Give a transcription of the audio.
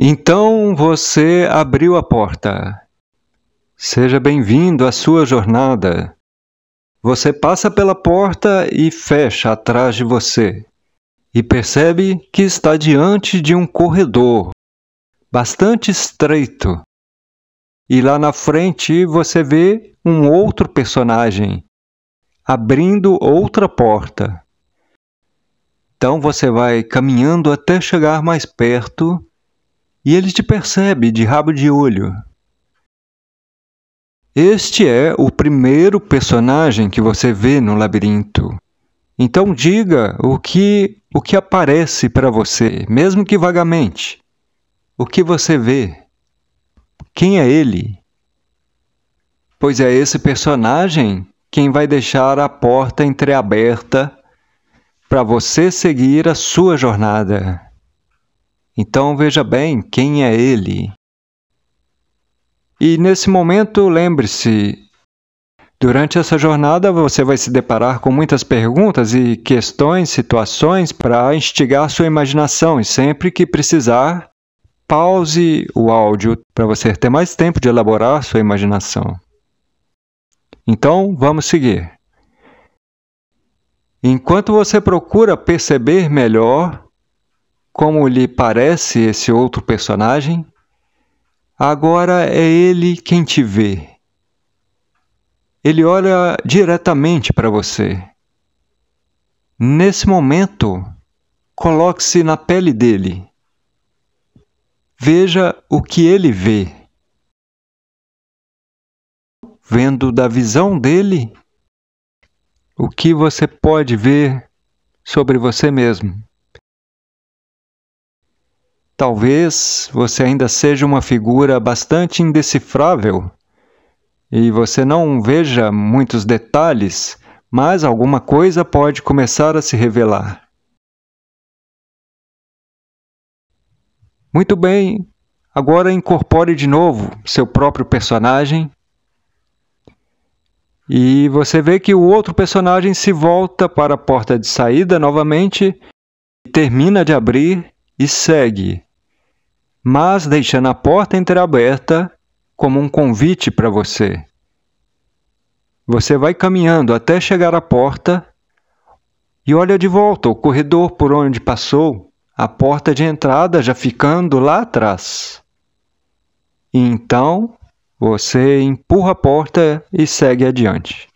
Então você abriu a porta. Seja bem-vindo à sua jornada. Você passa pela porta e fecha atrás de você, e percebe que está diante de um corredor bastante estreito. E lá na frente você vê um outro personagem abrindo outra porta. Então você vai caminhando até chegar mais perto e ele te percebe de rabo de olho. Este é o primeiro personagem que você vê no labirinto. Então diga o que o que aparece para você, mesmo que vagamente. O que você vê? Quem é ele? Pois é esse personagem quem vai deixar a porta entreaberta para você seguir a sua jornada. Então veja bem quem é ele. E nesse momento, lembre-se, durante essa jornada você vai se deparar com muitas perguntas e questões, situações para instigar sua imaginação e sempre que precisar, pause o áudio para você ter mais tempo de elaborar sua imaginação. Então, vamos seguir. Enquanto você procura perceber melhor como lhe parece esse outro personagem, agora é ele quem te vê. Ele olha diretamente para você. Nesse momento, coloque-se na pele dele. Veja o que ele vê. Vendo da visão dele, o que você pode ver sobre você mesmo. Talvez você ainda seja uma figura bastante indecifrável e você não veja muitos detalhes, mas alguma coisa pode começar a se revelar. Muito bem, agora incorpore de novo seu próprio personagem. E você vê que o outro personagem se volta para a porta de saída novamente, termina de abrir e segue mas deixando a porta entreaberta como um convite para você. Você vai caminhando até chegar à porta e olha de volta o corredor por onde passou, a porta de entrada já ficando lá atrás. E então você empurra a porta e segue adiante.